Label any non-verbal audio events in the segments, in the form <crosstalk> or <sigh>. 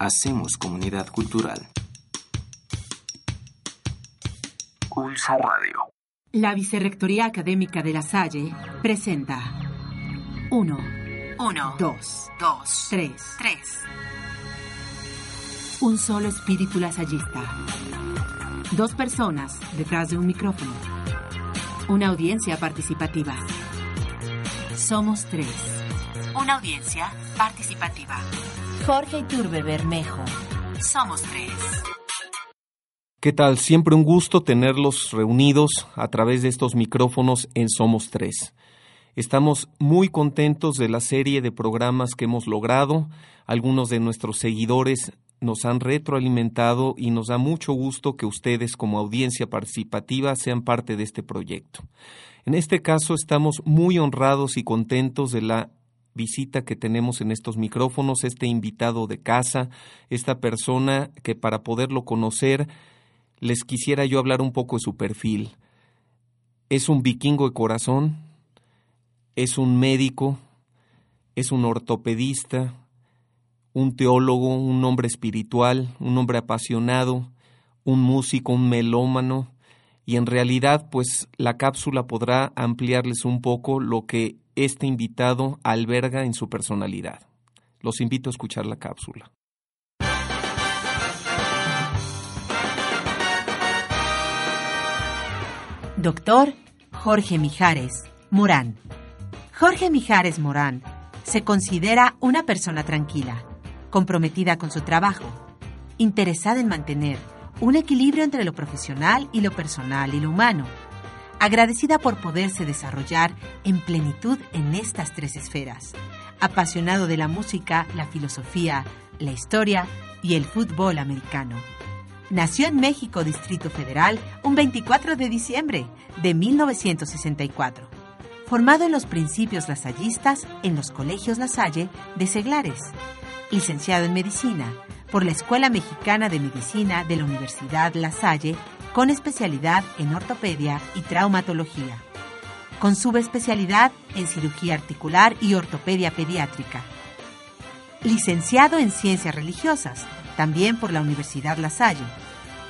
Hacemos comunidad cultural. Pulsa Radio. La Vicerrectoría Académica de La Salle presenta 1, 1, 2, 2, 3. 3. Un solo espíritu lasallista. Dos personas detrás de un micrófono. Una audiencia participativa. Somos tres. Una audiencia participativa. Jorge Iturbe Bermejo. Somos tres. ¿Qué tal? Siempre un gusto tenerlos reunidos a través de estos micrófonos en Somos Tres. Estamos muy contentos de la serie de programas que hemos logrado. Algunos de nuestros seguidores nos han retroalimentado y nos da mucho gusto que ustedes como audiencia participativa sean parte de este proyecto. En este caso estamos muy honrados y contentos de la visita que tenemos en estos micrófonos, este invitado de casa, esta persona que para poderlo conocer les quisiera yo hablar un poco de su perfil. Es un vikingo de corazón, es un médico, es un ortopedista, un teólogo, un hombre espiritual, un hombre apasionado, un músico, un melómano, y en realidad pues la cápsula podrá ampliarles un poco lo que este invitado alberga en su personalidad. Los invito a escuchar la cápsula. Doctor Jorge Mijares Morán. Jorge Mijares Morán se considera una persona tranquila, comprometida con su trabajo, interesada en mantener un equilibrio entre lo profesional y lo personal y lo humano, agradecida por poderse desarrollar en plenitud en estas tres esferas, apasionado de la música, la filosofía, la historia y el fútbol americano. Nació en México, Distrito Federal, un 24 de diciembre de 1964. Formado en los principios lasallistas en los colegios La Salle de Seglares. Licenciado en Medicina por la Escuela Mexicana de Medicina de la Universidad La Salle con especialidad en ortopedia y traumatología. Con subespecialidad en cirugía articular y ortopedia pediátrica. Licenciado en Ciencias Religiosas también por la Universidad La Salle.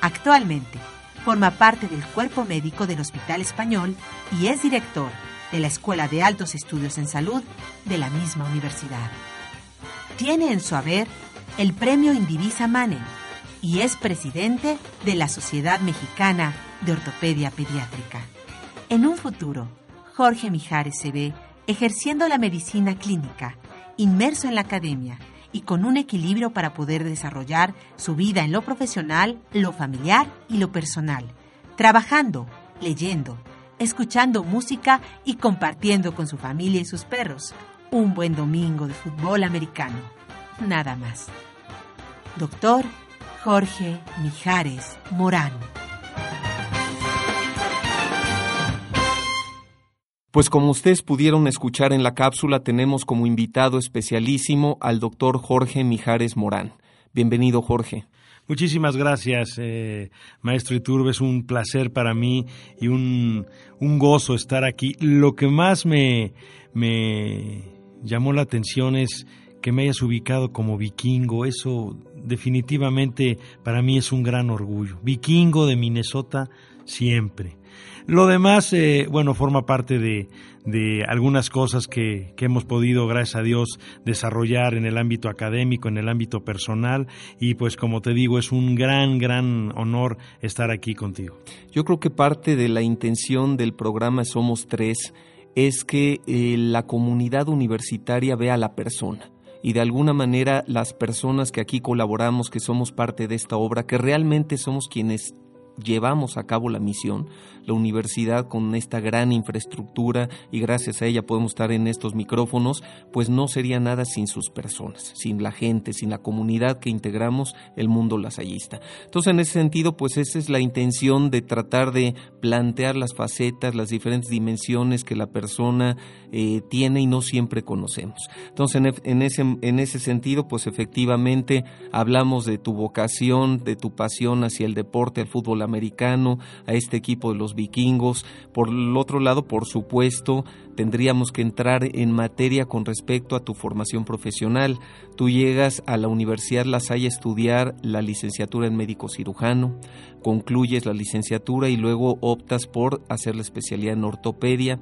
Actualmente forma parte del cuerpo médico del Hospital Español y es director de la Escuela de Altos Estudios en Salud de la misma universidad. Tiene en su haber el premio Indivisa Manen y es presidente de la Sociedad Mexicana de Ortopedia Pediátrica. En un futuro, Jorge Mijares se ve ejerciendo la medicina clínica, inmerso en la academia y con un equilibrio para poder desarrollar su vida en lo profesional, lo familiar y lo personal, trabajando, leyendo, escuchando música y compartiendo con su familia y sus perros un buen domingo de fútbol americano. Nada más. Doctor Jorge Mijares Morán. Pues como ustedes pudieron escuchar en la cápsula, tenemos como invitado especialísimo al doctor Jorge Mijares Morán. Bienvenido, Jorge. Muchísimas gracias, eh, maestro Iturbe. Es un placer para mí y un, un gozo estar aquí. Lo que más me, me llamó la atención es que me hayas ubicado como vikingo. Eso definitivamente para mí es un gran orgullo. Vikingo de Minnesota siempre. Lo demás, eh, bueno, forma parte de, de algunas cosas que, que, hemos podido, gracias a Dios, desarrollar en el ámbito académico, en el ámbito personal. Y pues como te digo, es un gran, gran honor estar aquí contigo. Yo creo que parte de la intención del programa Somos Tres es que eh, la comunidad universitaria vea a la persona y de alguna manera las personas que aquí colaboramos, que somos parte de esta obra, que realmente somos quienes llevamos a cabo la misión, la universidad con esta gran infraestructura y gracias a ella podemos estar en estos micrófonos, pues no sería nada sin sus personas, sin la gente, sin la comunidad que integramos el mundo lasallista. Entonces, en ese sentido, pues esa es la intención de tratar de plantear las facetas, las diferentes dimensiones que la persona eh, tiene y no siempre conocemos. Entonces, en, ese, en ese sentido, pues efectivamente hablamos de tu vocación, de tu pasión hacia el deporte, el fútbol americano, a este equipo de los vikingos. Por el otro lado, por supuesto, tendríamos que entrar en materia con respecto a tu formación profesional. Tú llegas a la Universidad La Salle a estudiar la licenciatura en médico cirujano, concluyes la licenciatura y luego optas por hacer la especialidad en ortopedia.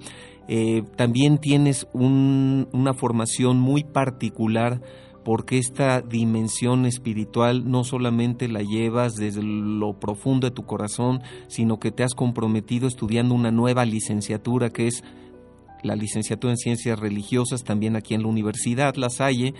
Eh, también tienes una formación muy particular porque esta dimensión espiritual no solamente la llevas desde lo profundo de tu corazón, sino que te has comprometido estudiando una nueva licenciatura que es la licenciatura en ciencias religiosas también aquí en la Universidad La Salle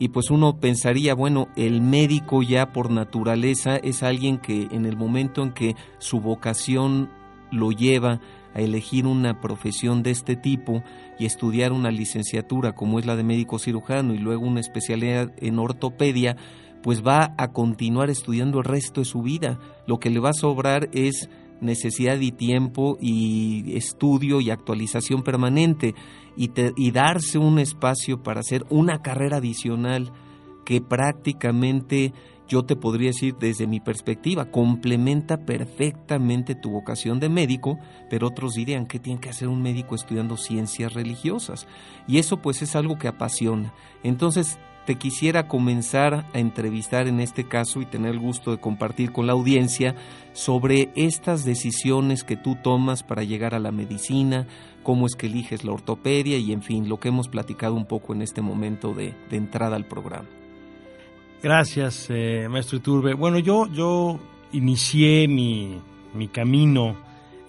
y pues uno pensaría, bueno, el médico ya por naturaleza es alguien que en el momento en que su vocación lo lleva a elegir una profesión de este tipo y estudiar una licenciatura como es la de médico cirujano y luego una especialidad en ortopedia, pues va a continuar estudiando el resto de su vida. Lo que le va a sobrar es necesidad y tiempo y estudio y actualización permanente y, y darse un espacio para hacer una carrera adicional que prácticamente yo te podría decir desde mi perspectiva, complementa perfectamente tu vocación de médico, pero otros dirían que tiene que hacer un médico estudiando ciencias religiosas. Y eso pues es algo que apasiona. Entonces, te quisiera comenzar a entrevistar en este caso y tener el gusto de compartir con la audiencia sobre estas decisiones que tú tomas para llegar a la medicina, cómo es que eliges la ortopedia y en fin, lo que hemos platicado un poco en este momento de, de entrada al programa. Gracias, eh, maestro Iturbe. Bueno, yo, yo inicié mi, mi camino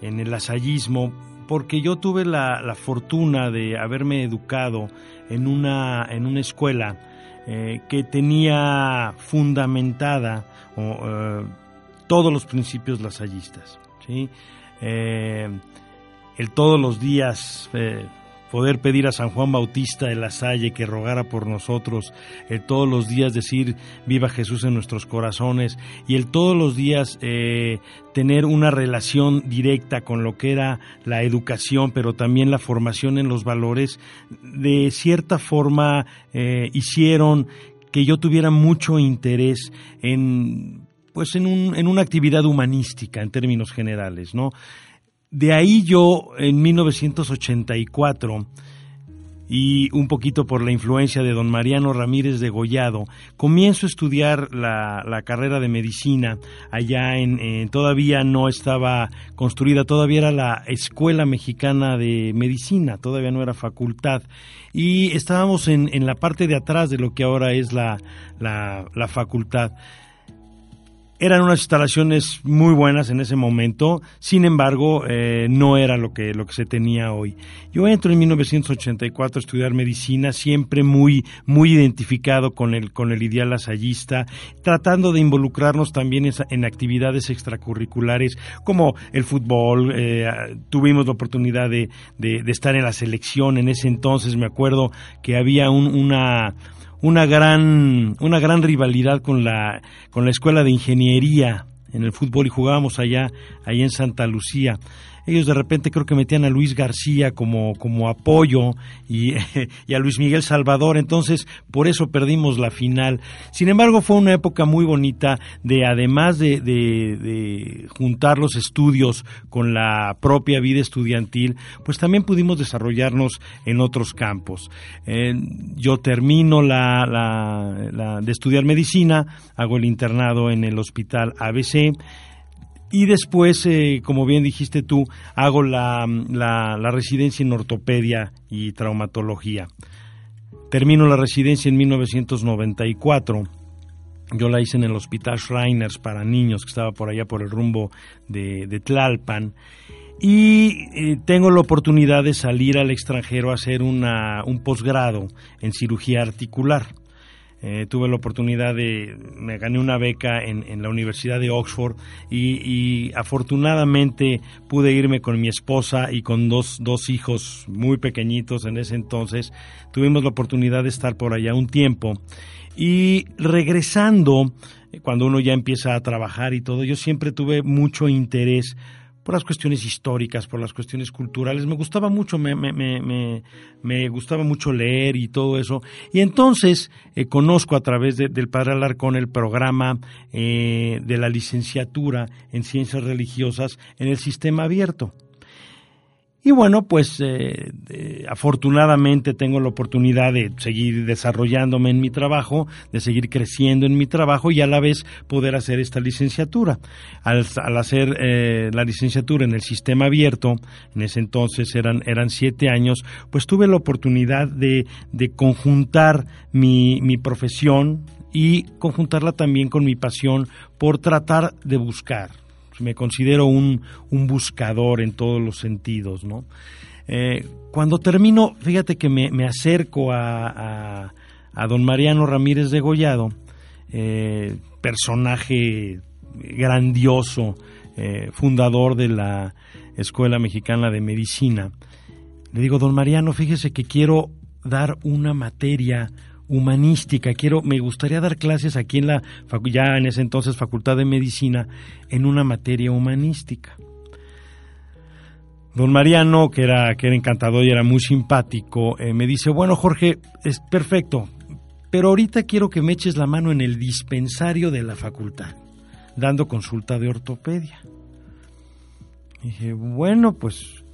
en el lasallismo porque yo tuve la, la, fortuna de haberme educado en una, en una escuela eh, que tenía fundamentada eh, todos los principios lasallistas. Eh, el todos los días poder pedir a San Juan Bautista de la Salle que rogara por nosotros, el todos los días decir viva Jesús en nuestros corazones y el todos los días eh, tener una relación directa con lo que era la educación, pero también la formación en los valores, de cierta forma eh, hicieron que yo tuviera mucho interés en pues en, un, en una actividad humanística en términos generales, ¿no? De ahí yo, en 1984, y un poquito por la influencia de don Mariano Ramírez de Gollado, comienzo a estudiar la, la carrera de medicina. Allá en, todavía no estaba construida, todavía era la Escuela Mexicana de Medicina, todavía no era facultad. Y estábamos en, en la parte de atrás de lo que ahora es la, la, la facultad. Eran unas instalaciones muy buenas en ese momento, sin embargo, eh, no era lo que, lo que se tenía hoy. Yo entro en 1984 a estudiar medicina, siempre muy, muy identificado con el, con el ideal lasallista, tratando de involucrarnos también en, actividades extracurriculares como el fútbol. Eh, tuvimos la oportunidad de, de, de, estar en la selección en ese entonces, me acuerdo que había un, una una gran, una gran rivalidad con la, con la escuela de ingeniería en el fútbol y jugábamos allá, allá en Santa Lucía ellos de repente creo que metían a Luis García como, como apoyo <laughs> y, a Luis Miguel Salvador, entonces por eso perdimos la final. Sin embargo, fue una época muy bonita de, además de, de, juntar los estudios con la propia vida estudiantil, pues también pudimos desarrollarnos en otros campos. Yo termino la, la, la, de estudiar medicina, hago el internado en el hospital ABC, y después, eh, como bien dijiste tú, hago la, la, la, residencia en ortopedia y traumatología. Termino la residencia en 1994. Yo la hice en el Hospital Shriners para niños, que estaba por allá por el rumbo de, Tlalpan. Y eh, tengo la oportunidad de salir al extranjero a hacer una, un posgrado en cirugía articular. Eh, tuve la oportunidad de, me gané una beca en, en la Universidad de Oxford y, y, afortunadamente pude irme con mi esposa y con dos, dos hijos muy pequeñitos en ese entonces. Tuvimos la oportunidad de estar por allá un tiempo y regresando, cuando uno ya empieza a trabajar y todo, yo siempre tuve mucho interés por las cuestiones históricas, por las cuestiones culturales. Me gustaba mucho, me, me, me, me gustaba mucho leer y todo eso. Y entonces eh, conozco a través del Padre Alarcón el programa eh, de la licenciatura en ciencias religiosas en el sistema abierto. Y bueno, pues eh, afortunadamente tengo la oportunidad de seguir desarrollándome en mi trabajo, de seguir creciendo en mi trabajo y a la vez poder hacer esta licenciatura. Al, hacer eh, la licenciatura en el sistema abierto, en ese entonces eran, eran siete años, pues tuve la oportunidad de, de conjuntar mi, mi profesión y conjuntarla también con mi pasión por tratar de buscar me considero un, un buscador en todos los sentidos, ¿no? Eh, cuando termino, fíjate que me, me acerco a, a, don Mariano Ramírez de Gollado, eh, personaje grandioso, eh, fundador de la Escuela Mexicana de Medicina. Le digo, don Mariano, fíjese que quiero dar una materia humanística. Quiero, me gustaría dar clases aquí en la, ya en ese entonces Facultad de Medicina, en una materia humanística. Don Mariano, que era, que era encantador y era muy simpático, eh, me dice, bueno Jorge, es perfecto, pero ahorita quiero que me eches la mano en el dispensario de la facultad, dando consulta de ortopedia. dije, bueno, pues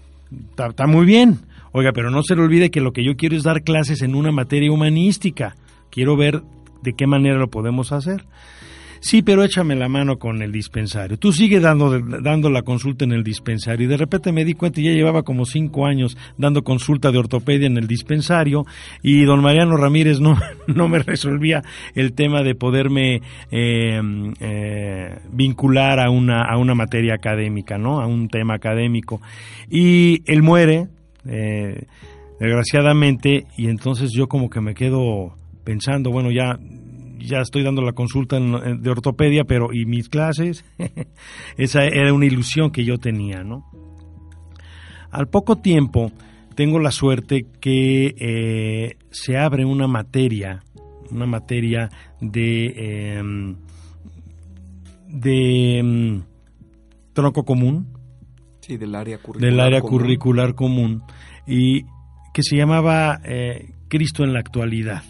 está muy bien. Oiga, pero no se le olvide que lo que yo quiero es dar clases en una materia humanística. Quiero ver de qué manera lo podemos hacer. Sí, pero échame la mano con el dispensario. Tú sigue dando, dando la consulta en el dispensario. Y de repente me di cuenta, ya llevaba como cinco años dando consulta de ortopedia en el dispensario y don Mariano Ramírez no, <laughs> no me resolvía el tema de poderme eh, eh, vincular a una, a una materia académica, ¿no? A un tema académico. Y él muere, eh, desgraciadamente, y entonces yo como que me quedo pensando, bueno, ya ya estoy dando la consulta de ortopedia, pero ¿y mis clases? <laughs> Esa era una ilusión que yo tenía, ¿no? Al poco tiempo tengo la suerte que eh, se abre una materia, una materia de, em, de em, tronco común, del área curricular, del área común. curricular común y que se llamaba eh, Cristo en la actualidad.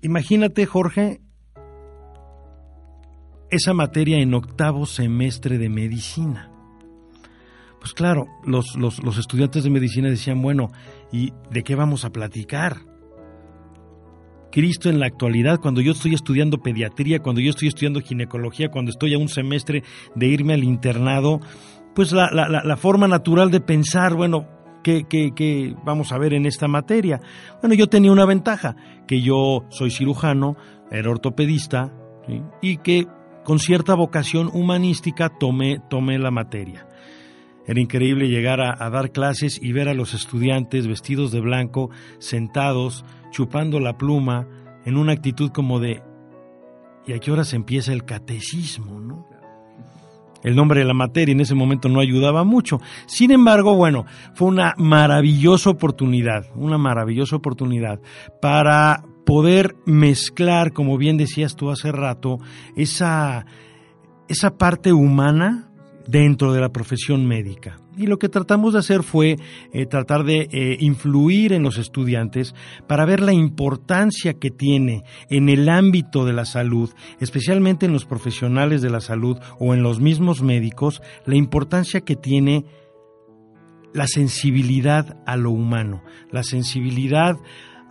Imagínate, Jorge, esa materia en octavo semestre de medicina. Pues claro, los, los, los, estudiantes de medicina decían, bueno, ¿y de qué vamos a platicar? Cristo en la actualidad, cuando yo estoy estudiando pediatría, cuando yo estoy estudiando ginecología, cuando estoy a un semestre de irme al internado, pues la, la, la forma natural de pensar, bueno, ¿qué, qué, qué, vamos a ver en esta materia? Bueno, yo tenía una ventaja, que yo soy cirujano, era ortopedista, y que con cierta vocación humanística tomé, tomé la materia. Era increíble llegar a, dar clases y ver a los estudiantes vestidos de blanco, sentados, chupando la pluma, en una actitud como de, ¿y a qué hora se empieza el catecismo? ¿no? El nombre de la materia en ese momento no ayudaba mucho. Sin embargo, bueno, fue una maravillosa oportunidad, una maravillosa oportunidad para poder mezclar, como bien decías tú hace rato, esa, esa parte humana dentro de la profesión médica. Y lo que tratamos de hacer fue eh, tratar de eh, influir en los estudiantes para ver la importancia que tiene en el ámbito de la salud, especialmente en los profesionales de la salud o en los mismos médicos, la importancia que tiene la sensibilidad a lo humano, la sensibilidad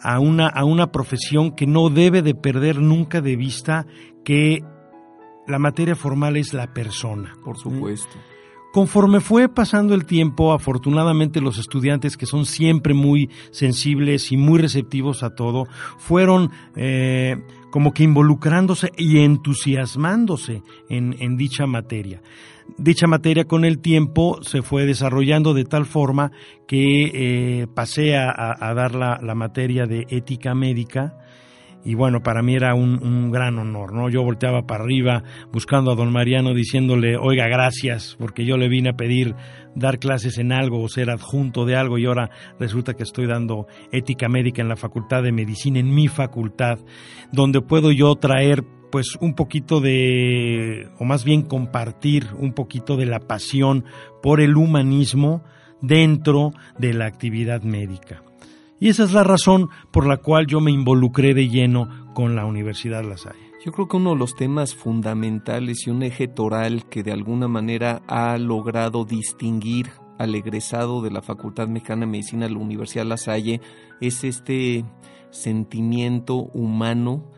a una, a una profesión que no debe de perder nunca de vista que la materia formal es la persona. Por supuesto. Conforme fue pasando el tiempo, afortunadamente los estudiantes que son siempre muy sensibles y muy receptivos a todo, fueron eh, como que involucrándose y entusiasmándose en, en dicha materia. Dicha materia con el tiempo se fue desarrollando de tal forma que eh, pasé a, a dar la, la materia de ética médica, y bueno, para mí era un, un, gran honor, ¿no? Yo volteaba para arriba buscando a don Mariano diciéndole, oiga, gracias, porque yo le vine a pedir dar clases en algo o ser adjunto de algo y ahora resulta que estoy dando ética médica en la Facultad de Medicina, en mi facultad, donde puedo yo traer pues un poquito de, o más bien compartir un poquito de la pasión por el humanismo dentro de la actividad médica. Y esa es la razón por la cual yo me involucré de lleno con la Universidad La Salle. Yo creo que uno de los temas fundamentales y un eje toral que de alguna manera ha logrado distinguir al egresado de la Facultad Mexicana de Medicina de la Universidad La Salle es este sentimiento humano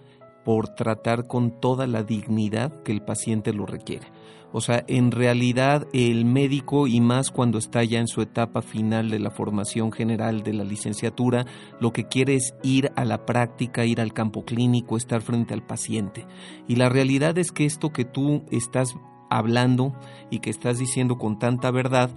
por tratar con toda la dignidad que el paciente lo requiere. O sea, en realidad el médico, y más cuando está ya en su etapa final de la formación general de la licenciatura, lo que quiere es ir a la práctica, ir al campo clínico, estar frente al paciente. Y la realidad es que esto que tú estás hablando y que estás diciendo con tanta verdad,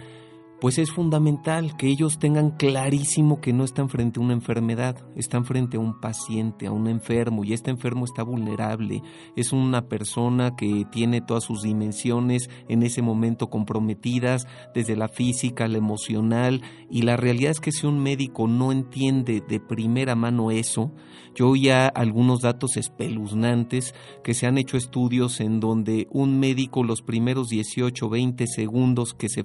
pues es fundamental que ellos tengan clarísimo que no están frente a una enfermedad, están frente a un paciente, a un enfermo, y este enfermo está vulnerable, es una persona que tiene todas sus dimensiones en ese momento comprometidas, desde la física, la emocional, y la realidad es que si un médico no entiende de primera mano eso, yo oía algunos datos espeluznantes que se han hecho estudios en donde un médico los primeros 18, 20 segundos que se,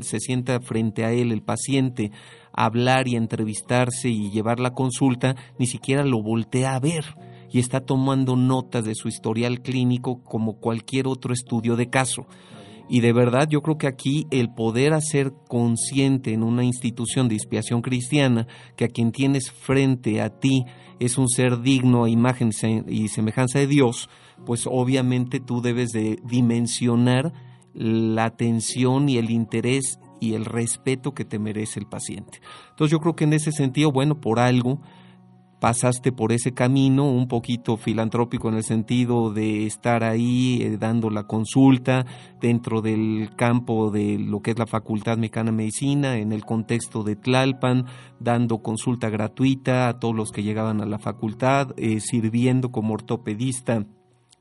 se sienta frente a él el paciente, hablar y entrevistarse y llevar la consulta, ni siquiera lo voltea a ver y está tomando notas de su historial clínico como cualquier otro estudio de caso. Y de verdad yo creo que aquí el poder hacer consciente en una institución de expiación cristiana que a quien tienes frente a ti es un ser digno a imagen y semejanza de Dios, pues obviamente tú debes de dimensionar la atención y el interés y el respeto que te merece el paciente. Entonces yo creo que en ese sentido, bueno, por algo pasaste por ese camino un poquito filantrópico en el sentido de estar ahí eh, dando la consulta dentro del campo de lo que es la Facultad Mexicana de Medicina, en el contexto de Tlalpan, dando consulta gratuita a todos los que llegaban a la facultad, eh, sirviendo como ortopedista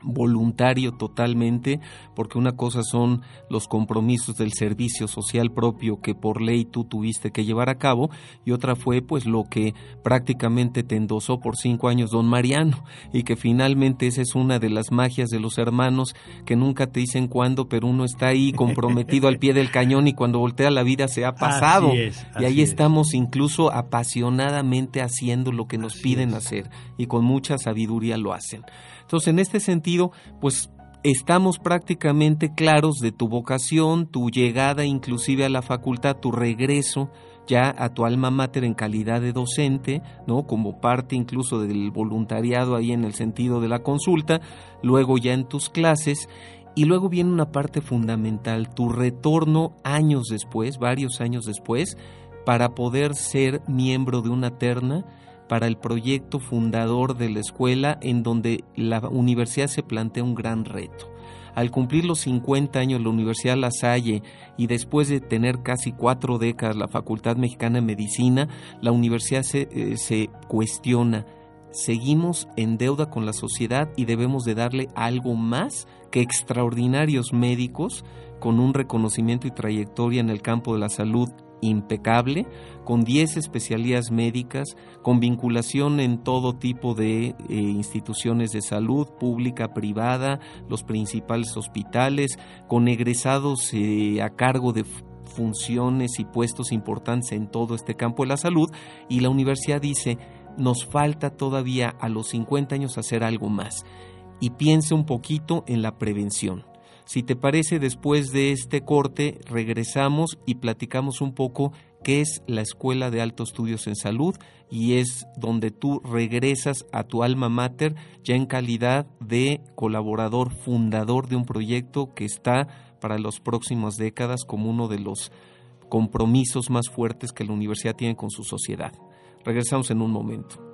voluntario totalmente, porque una cosa son los compromisos del servicio social propio que por ley tú tuviste que llevar a cabo y otra fue pues lo que prácticamente te endosó por cinco años don Mariano y que finalmente esa es una de las magias de los hermanos que nunca te dicen cuándo, pero uno está ahí comprometido al pie del cañón y cuando voltea la vida se ha pasado. y ahí estamos incluso apasionadamente haciendo lo que nos piden hacer y con mucha sabiduría lo hacen. Entonces, en este sentido, pues estamos prácticamente claros de tu vocación, tu llegada inclusive a la facultad, tu regreso ya a tu alma mater en calidad de docente, ¿no? Como parte incluso del voluntariado ahí en el sentido de la consulta, luego ya en tus clases y luego viene una parte fundamental, tu retorno años después, varios años después, para poder ser miembro de una terna para el proyecto fundador de la escuela en donde la universidad se plantea un gran reto. Al cumplir los 50 años la Universidad La Salle y después de tener casi cuatro décadas la Facultad Mexicana de Medicina, la universidad se, eh, se cuestiona, seguimos en deuda con la sociedad y debemos de darle algo más que extraordinarios médicos con un reconocimiento y trayectoria en el campo de la salud impecable, con 10 especialidades médicas, con vinculación en todo tipo de eh, instituciones de salud, pública, privada, los principales hospitales, con egresados eh, a cargo de funciones y puestos importantes en todo este campo de la salud, y la universidad dice, nos falta todavía a los 50 años hacer algo más. Y piense un poquito en la prevención. Si te parece, después de este corte regresamos y platicamos un poco qué es la Escuela de Altos Estudios en Salud y es donde tú regresas a tu alma mater ya en calidad de colaborador fundador de un proyecto que está para las próximas décadas como uno de los compromisos más fuertes que la universidad tiene con su sociedad. Regresamos en un momento.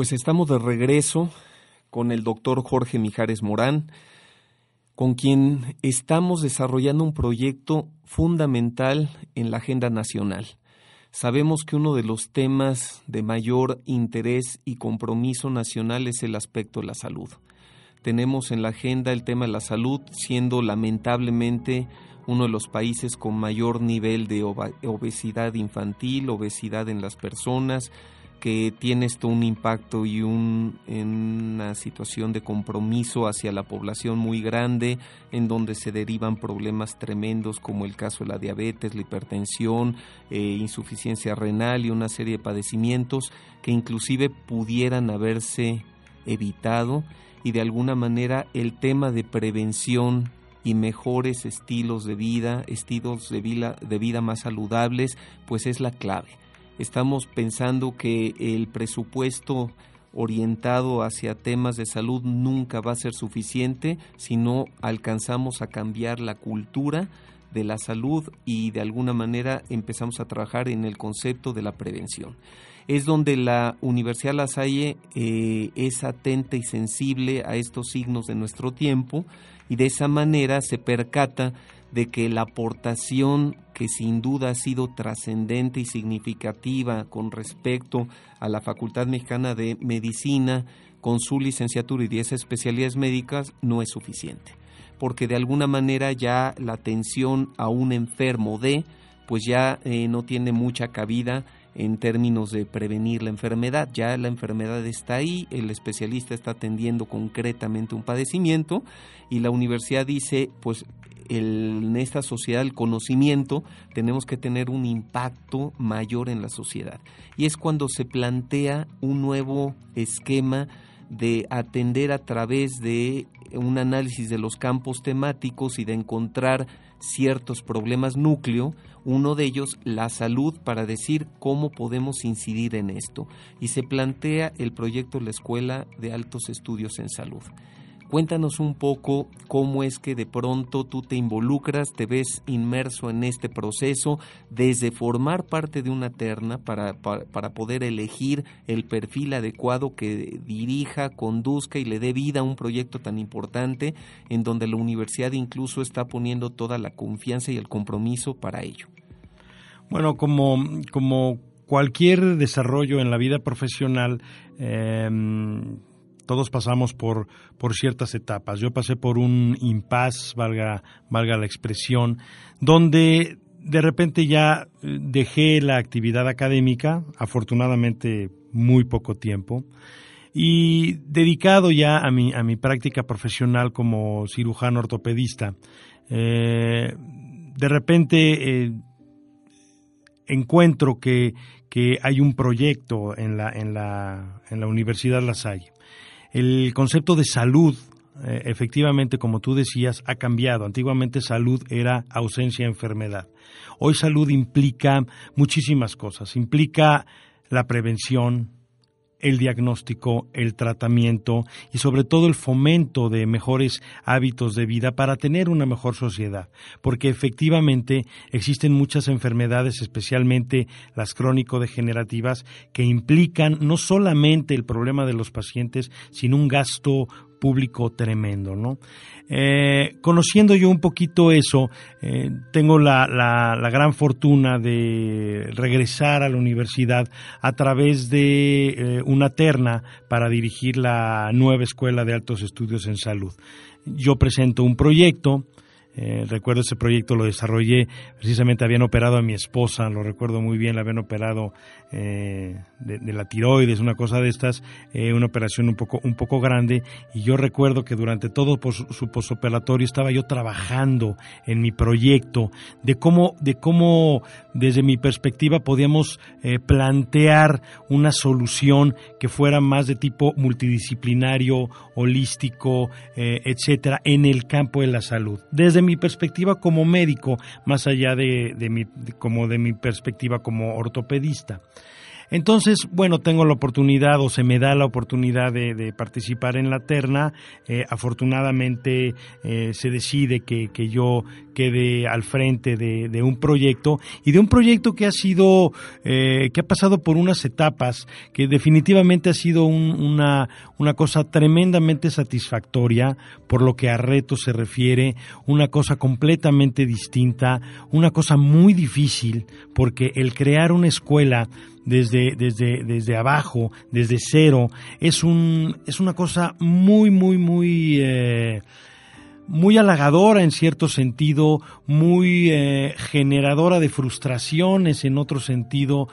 Pues estamos de regreso con el doctor Jorge Mijares Morán, con quien estamos desarrollando un proyecto fundamental en la agenda nacional. Sabemos que uno de los temas de mayor interés y compromiso nacional es el aspecto de la salud. tenemos en la agenda el tema de la salud, siendo lamentablemente uno de los países con mayor nivel de obesidad infantil, obesidad en las personas, que tiene esto un impacto y un, una situación de compromiso hacia la población muy grande, en donde se derivan problemas tremendos como el caso de la diabetes, la hipertensión, eh, insuficiencia renal y una serie de padecimientos que inclusive pudieran haberse evitado. Y de alguna manera el tema de prevención y mejores estilos de vida, estilos de de vida más saludables, pues es la clave Estamos pensando que el presupuesto orientado hacia temas de salud nunca va a ser suficiente si no alcanzamos a cambiar la cultura de la salud y de alguna manera empezamos a trabajar en el concepto de la prevención. Es donde la Universidad La Salle eh, es atenta y sensible a estos signos de nuestro tiempo y de esa manera se percata de que la aportación que sin duda ha sido trascendente y significativa con respecto a la Facultad Mexicana de Medicina con su licenciatura y 10 especialidades médicas no es suficiente, porque de alguna manera ya la atención a un enfermo de pues ya eh, no tiene mucha cabida en términos de prevenir la enfermedad. Ya la enfermedad está ahí, el especialista está atendiendo concretamente un padecimiento y la universidad dice, pues en esta sociedad el conocimiento tenemos que tener un impacto mayor en la sociedad. Y es cuando se plantea un nuevo esquema de atender a través de un análisis de los campos temáticos y de encontrar ciertos problemas núcleo, uno de ellos la salud para decir cómo podemos incidir en esto. Y se plantea el proyecto la Escuela de Altos Estudios en Salud. Cuéntanos un poco cómo es que de pronto tú te involucras, te ves inmerso en este proceso, desde formar parte de una terna para, para, poder elegir el perfil adecuado que dirija, conduzca y le dé vida a un proyecto tan importante en donde la universidad incluso está poniendo toda la confianza y el compromiso para ello. Bueno, como, como cualquier desarrollo en la vida profesional, eh, todos pasamos por, por ciertas etapas. Yo pasé por un impas, valga, valga la expresión, donde de repente ya eh, dejé la actividad académica, afortunadamente muy poco tiempo, y dedicado ya a mi, a mi práctica profesional como cirujano ortopedista. Eh, de repente eh, encuentro que, que, hay un proyecto en la, en la, en la Universidad La Salle el concepto de salud, eh, efectivamente, como tú decías, ha cambiado. Antiguamente salud era ausencia de enfermedad. Hoy salud implica muchísimas cosas. Implica la prevención, el diagnóstico, el tratamiento y sobre todo el fomento de mejores hábitos de vida para tener una mejor sociedad. Porque efectivamente existen muchas enfermedades, especialmente las crónico-degenerativas, que implican no solamente el problema de los pacientes, sino un gasto público tremendo, ¿no? Eh, conociendo yo un poquito eso, eh, tengo la, la, gran fortuna de regresar a la universidad a través de eh, una terna para dirigir la nueva Escuela de Altos Estudios en Salud. Yo presento un proyecto, eh, recuerdo ese proyecto lo desarrollé, precisamente habían operado a mi esposa, lo recuerdo muy bien, la habían operado eh, de, la tiroides, una cosa de estas, eh, una operación un poco, un poco grande, y yo recuerdo que durante todo su posoperatorio estaba yo trabajando en mi proyecto de cómo, de cómo desde mi perspectiva podíamos plantear una solución que fuera más de tipo multidisciplinario, holístico, etcétera, en el campo de la salud. Desde mi perspectiva como médico, más allá de, mi, como de mi perspectiva como ortopedista. Entonces, bueno, tengo la oportunidad o se me da la oportunidad de, participar en la terna. Eh, afortunadamente eh, se decide que, que, yo quede al frente de, un proyecto y de un proyecto que ha sido, eh, que ha pasado por unas etapas, que definitivamente ha sido una, una cosa tremendamente satisfactoria por lo que a retos se refiere, una cosa completamente distinta, una cosa muy difícil, porque el crear una escuela desde, desde, desde abajo, desde cero, es, un, es una cosa muy, muy, muy... Eh, muy halagadora en cierto sentido, muy eh, generadora de frustraciones en otro sentido,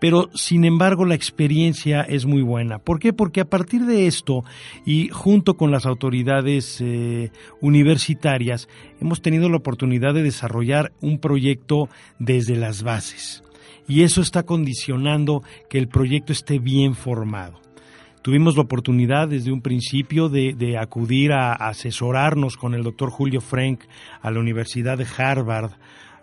pero sin embargo la experiencia es muy buena. ¿Por qué? Porque a partir de esto y junto con las autoridades eh, universitarias hemos tenido la oportunidad de desarrollar un proyecto desde las bases y eso está condicionando que el proyecto esté bien formado. Tuvimos la oportunidad desde un principio de, acudir a, asesorarnos con el doctor Julio Frank a la Universidad de Harvard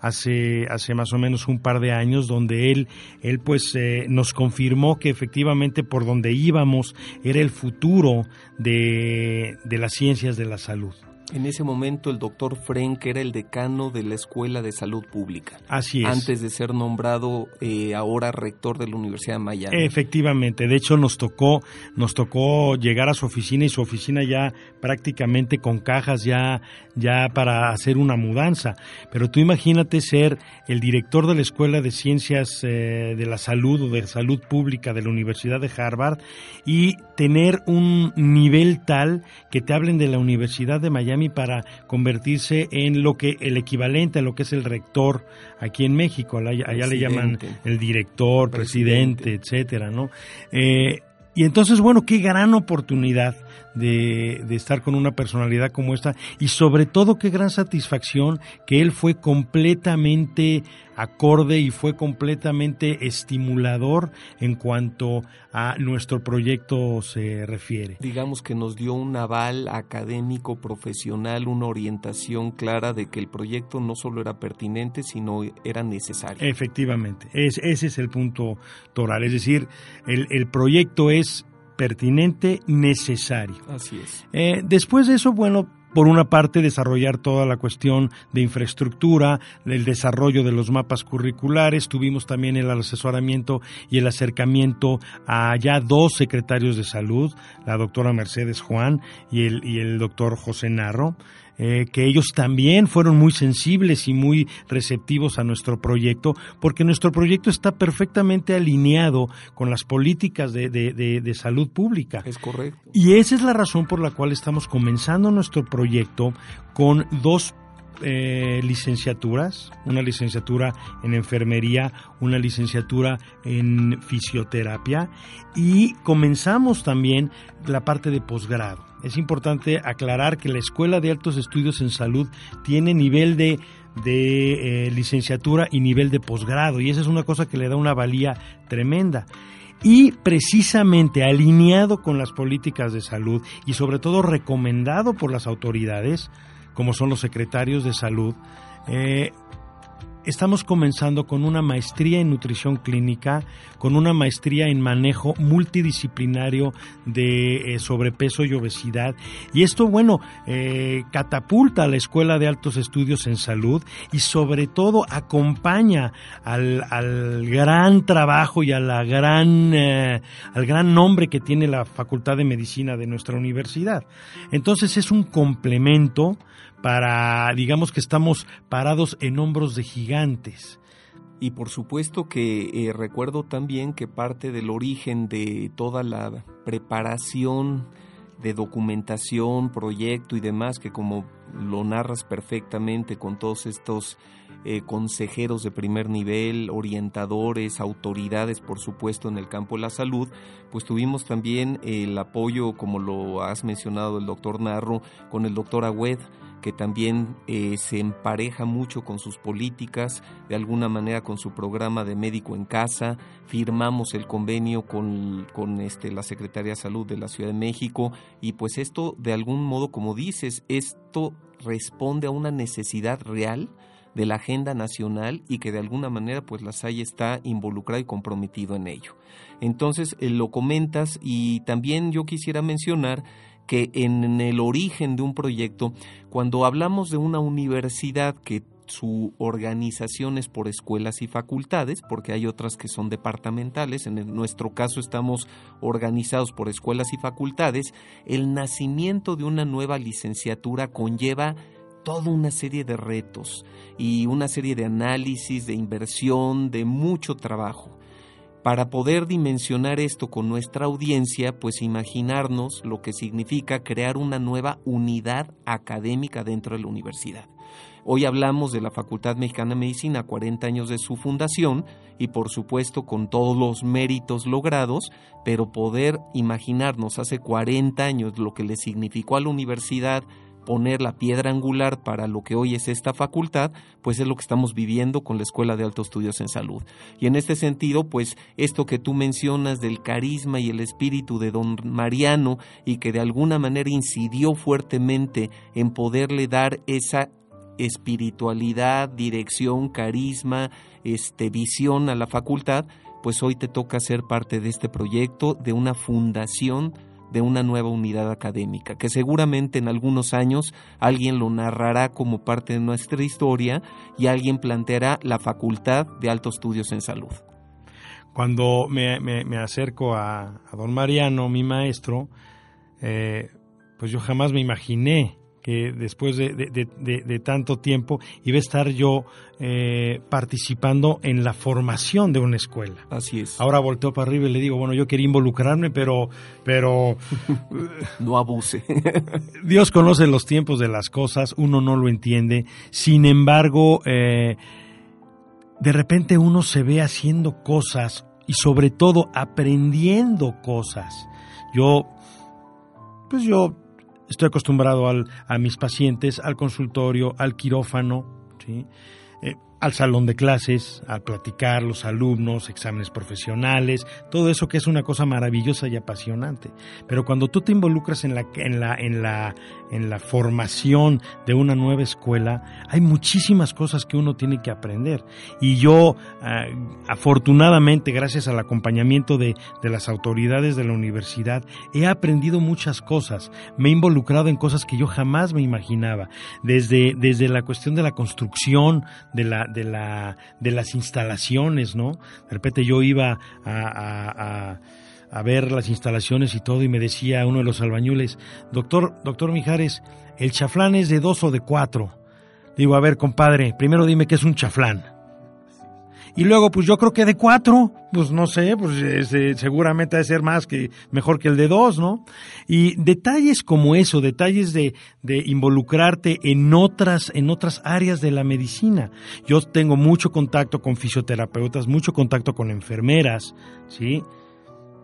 hace, hace más o menos un par de años, donde él, él pues eh, nos confirmó que efectivamente por donde íbamos era el futuro de, de las ciencias de la salud. En ese momento el doctor Frenk era el decano de la Escuela de Salud Pública. Así es. Antes de ser nombrado eh, ahora rector de la Universidad de Miami. Efectivamente. De hecho nos tocó, nos tocó llegar a su oficina y su oficina ya prácticamente con cajas ya, ya para hacer una mudanza. Pero tú imagínate ser el director de la Escuela de Ciencias eh, de la Salud o de Salud Pública de la Universidad de Harvard y tener un nivel tal que te hablen de la Universidad de Miami para convertirse en lo que el equivalente a lo que es el rector aquí en México. Allá, le llaman el director, presidente, etcétera, ¿no? Eh, y entonces, bueno, qué gran oportunidad de, de, estar con una personalidad como esta y sobre todo qué gran satisfacción que él fue completamente acorde y fue completamente estimulador en cuanto a nuestro proyecto se refiere. Digamos que nos dio un aval académico, profesional, una orientación clara de que el proyecto no solo era pertinente, sino era necesario. Efectivamente, es, ese es el punto toral, es decir, el, el proyecto es pertinente, necesario. Así es. Eh, después de eso, bueno, por una parte, desarrollar toda la cuestión de infraestructura, el desarrollo de los mapas curriculares. Tuvimos también el asesoramiento y el acercamiento a ya dos secretarios de salud, la doctora Mercedes Juan y el, y el doctor José Narro. Eh, que ellos también fueron muy sensibles y muy receptivos a nuestro proyecto, porque nuestro proyecto está perfectamente alineado con las políticas de, de, salud pública. Es correcto. Y esa es la razón por la cual estamos comenzando nuestro proyecto con dos eh, licenciaturas, una licenciatura en enfermería, una licenciatura en fisioterapia y comenzamos también la parte de posgrado. Es importante aclarar que la Escuela de Altos Estudios en Salud tiene nivel de de eh, licenciatura y nivel de posgrado y esa es una cosa que le da una valía tremenda. Y precisamente alineado con las políticas de salud y sobre todo recomendado por las autoridades, como son los secretarios de salud, eh, estamos comenzando con una maestría en nutrición clínica, con una maestría en manejo multidisciplinario de eh, sobrepeso y obesidad. Y esto, bueno, eh, catapulta a la Escuela de Altos Estudios en Salud y sobre todo acompaña al, gran trabajo y a la gran, al gran nombre que tiene la Facultad de Medicina de nuestra universidad. Entonces es un complemento para, digamos que estamos parados en hombros de gigantes. Y por supuesto que eh, recuerdo también que parte del origen de toda la preparación de documentación, proyecto y demás, que como lo narras perfectamente con todos estos eh, consejeros de primer nivel, orientadores, autoridades, por supuesto, en el campo de la salud, pues tuvimos también el apoyo, como lo has mencionado el doctor Narro, con el doctor Agüed, que también eh, se empareja mucho con sus políticas, de alguna manera con su programa de médico en casa, firmamos el convenio con, con este, la Secretaría de Salud de la Ciudad de México y pues esto de algún modo, como dices, esto responde a una necesidad real de la agenda nacional y que de alguna manera pues la SAI está involucrado y comprometido en ello. Entonces eh, lo comentas y también yo quisiera mencionar que en el origen de un proyecto, cuando hablamos de una universidad que su organización es por escuelas y facultades, porque hay otras que son departamentales, en nuestro caso estamos organizados por escuelas y facultades, el nacimiento de una nueva licenciatura conlleva toda una serie de retos y una serie de análisis, de inversión, de mucho trabajo Para poder dimensionar esto con nuestra audiencia, pues imaginarnos lo que significa crear una nueva unidad académica dentro de la universidad. Hoy hablamos de la Facultad Mexicana de Medicina, 40 años de su fundación y por supuesto con todos los méritos logrados, pero poder imaginarnos hace 40 años lo que le significó a la universidad poner la piedra angular para lo que hoy es esta facultad, pues es lo que estamos viviendo con la Escuela de Altos Estudios en Salud. Y en este sentido, pues esto que tú mencionas del carisma y el espíritu de don Mariano y que de alguna manera incidió fuertemente en poderle dar esa espiritualidad, dirección, carisma, este visión a la facultad, pues hoy te toca ser parte de este proyecto de una fundación de una nueva unidad académica, que seguramente en algunos años alguien lo narrará como parte de nuestra historia y alguien planteará la Facultad de Altos Estudios en Salud. Cuando me, acerco a, don Mariano, mi maestro, eh, pues yo jamás me imaginé que después de, tanto tiempo iba a estar yo eh, participando en la formación de una escuela. Así es. Ahora volteo para arriba y le digo, bueno, yo quería involucrarme, pero... pero <laughs> no abuse. <laughs> Dios conoce los tiempos de las cosas, uno no lo entiende. Sin embargo, eh, de repente uno se ve haciendo cosas y sobre todo aprendiendo cosas. Yo, pues yo Estoy acostumbrado al, a mis pacientes, al consultorio, al quirófano, ¿sí? Eh, al salón de clases, a platicar, los alumnos, exámenes profesionales, todo eso que es una cosa maravillosa y apasionante. Pero cuando tú te involucras en la, en la, en la, en la formación de una nueva escuela, hay muchísimas cosas que uno tiene que aprender. Y yo, ah, afortunadamente, gracias al acompañamiento de, de las autoridades de la universidad, he aprendido muchas cosas. Me he involucrado en cosas que yo jamás me imaginaba. Desde, desde la cuestión de la construcción, de la, de, la, de las instalaciones, ¿no? De repente yo iba a, a, ver las instalaciones y todo y me decía uno de los albañules, doctor, doctor Mijares, ¿el chaflán es de dos o de cuatro? Digo, a ver, compadre, primero dime qué es un chaflán. Y luego, pues yo creo que de cuatro, pues no sé, pues seguramente debe ser más que mejor que el de dos, ¿no? Y detalles como eso, detalles de, de involucrarte en otras, en otras áreas de la medicina. Yo tengo mucho contacto con fisioterapeutas, mucho contacto con enfermeras, ¿sí?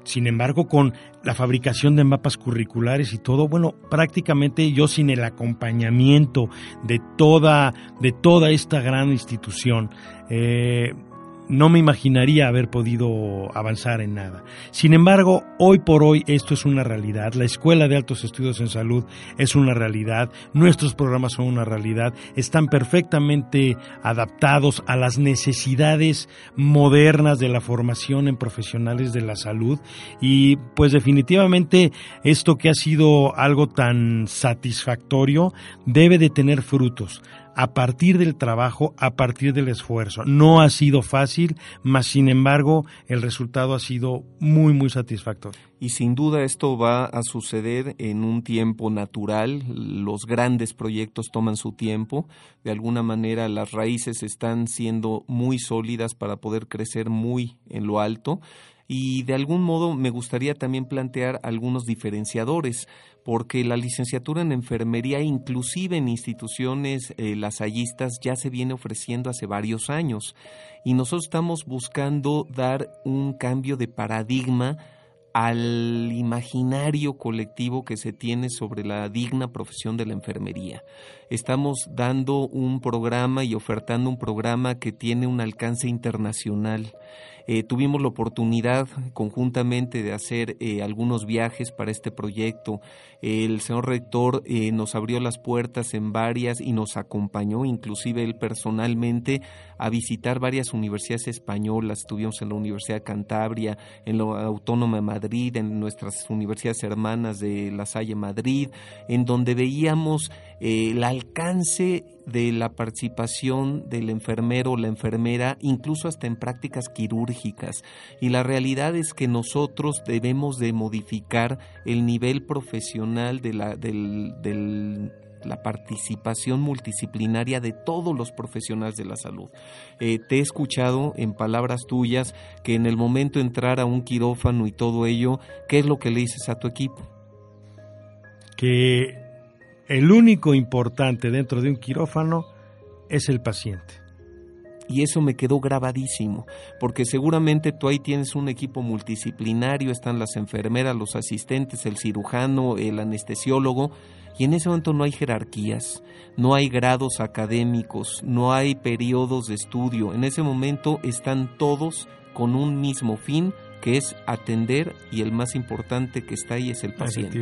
Sin embargo, con la fabricación de mapas curriculares y todo, bueno, prácticamente yo sin el acompañamiento de toda, de toda esta gran institución, eh, no me imaginaría haber podido avanzar en nada. Sin embargo, hoy por hoy esto es una realidad. La Escuela de Altos Estudios en Salud es una realidad. Nuestros programas son una realidad. Están perfectamente adaptados a las necesidades modernas de la formación en profesionales de la salud. Y pues definitivamente esto que ha sido algo tan satisfactorio debe de tener frutos a partir del trabajo, a partir del esfuerzo. No ha sido fácil, mas sin embargo el resultado ha sido muy, muy satisfactorio. Y sin duda esto va a suceder en un tiempo natural. Los grandes proyectos toman su tiempo. De alguna manera las raíces están siendo muy sólidas para poder crecer muy en lo alto y de algún modo me gustaría también plantear algunos diferenciadores porque la licenciatura en enfermería, inclusive en instituciones eh, lasallistas, ya se viene ofreciendo hace varios años. Y nosotros estamos buscando dar un cambio de paradigma al imaginario colectivo que se tiene sobre la digna profesión de la enfermería. Estamos dando un programa y ofertando un programa que tiene un alcance internacional eh, tuvimos la oportunidad conjuntamente de hacer eh, algunos viajes para este proyecto. el señor rector eh, nos abrió las puertas en varias y nos acompañó, inclusive él personalmente, a visitar varias universidades españolas. Estuvimos en la Universidad de Cantabria, en la Autónoma de Madrid, en nuestras universidades hermanas de La Salle Madrid, en donde veíamos el alcance de la participación del enfermero o la enfermera, incluso hasta en prácticas quirúrgicas. Y la realidad es que nosotros debemos de modificar el nivel profesional de la, del, la participación multidisciplinaria de todos los profesionales de la salud. Eh, te he escuchado en palabras tuyas que en el momento de entrar a un quirófano y todo ello, ¿qué es lo que le dices a tu equipo? Que el único importante dentro de un quirófano es el paciente. Y eso me quedó grabadísimo, porque seguramente tú ahí tienes un equipo multidisciplinario, están las enfermeras, los asistentes, el cirujano, el anestesiólogo, y en ese momento no hay jerarquías, no hay grados académicos, no hay periodos de estudio, en ese momento están todos con un mismo fin, que es atender y el más importante que está ahí es el paciente.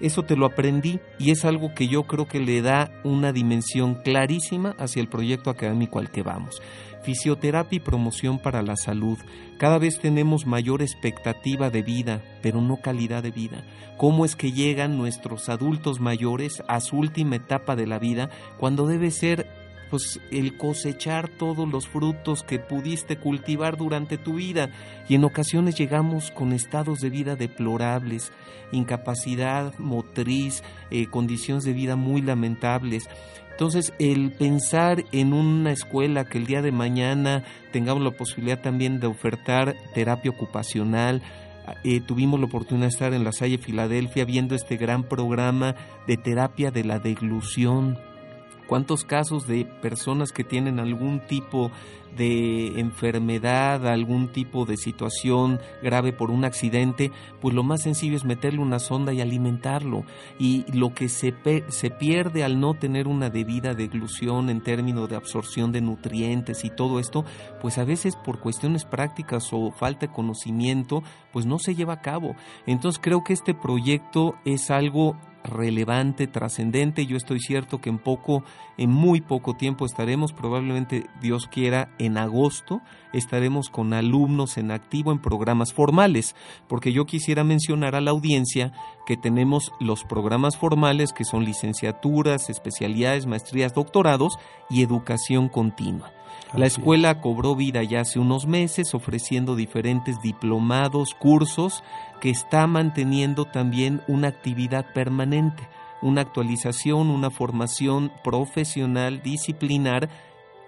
Eso te lo aprendí y es algo que yo creo que le da una dimensión clarísima hacia el proyecto académico al que vamos. Fisioterapia y promoción para la salud. Cada vez tenemos mayor expectativa de vida, pero no calidad de vida. ¿Cómo es que llegan nuestros adultos mayores a su última etapa de la vida cuando debe ser pues el cosechar todos los frutos que pudiste cultivar durante tu vida y en ocasiones llegamos con estados de vida deplorables, incapacidad motriz, eh, condiciones de vida muy lamentables. Entonces, el pensar en una escuela que el día de mañana tengamos la posibilidad también de ofertar terapia ocupacional, eh, tuvimos la oportunidad de estar en la Salle Filadelfia viendo este gran programa de terapia de la deglución, cuántos casos de personas que tienen algún tipo de enfermedad, algún tipo de situación grave por un accidente, pues lo más sencillo es meterle una sonda y alimentarlo. Y lo que se, se pierde al no tener una debida deglución en términos de absorción de nutrientes y todo esto, pues a veces por cuestiones prácticas o falta de conocimiento, pues no se lleva a cabo. Entonces creo que este proyecto es algo relevante, trascendente. Yo estoy cierto que en poco, en muy poco tiempo estaremos, probablemente Dios quiera, en agosto, estaremos con alumnos en activo en programas formales, porque yo quisiera mencionar a la audiencia que tenemos los programas formales que son licenciaturas, especialidades, maestrías, doctorados y educación continua. La escuela cobró vida ya hace unos meses ofreciendo diferentes diplomados, cursos que está manteniendo también una actividad permanente, una actualización, una formación profesional, disciplinar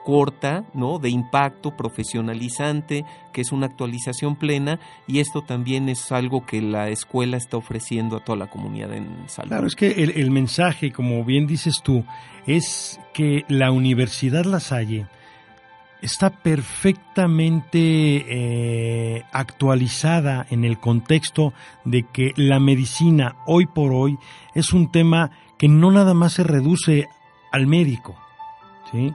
corta, ¿no? de impacto profesionalizante, que es una actualización plena y esto también es algo que la escuela está ofreciendo a toda la comunidad en salud. Claro, es que el, mensaje, como bien dices tú, es que la Universidad La Salle está perfectamente eh, actualizada en el contexto de que la medicina hoy por hoy es un tema que no nada más se reduce al médico, ¿sí?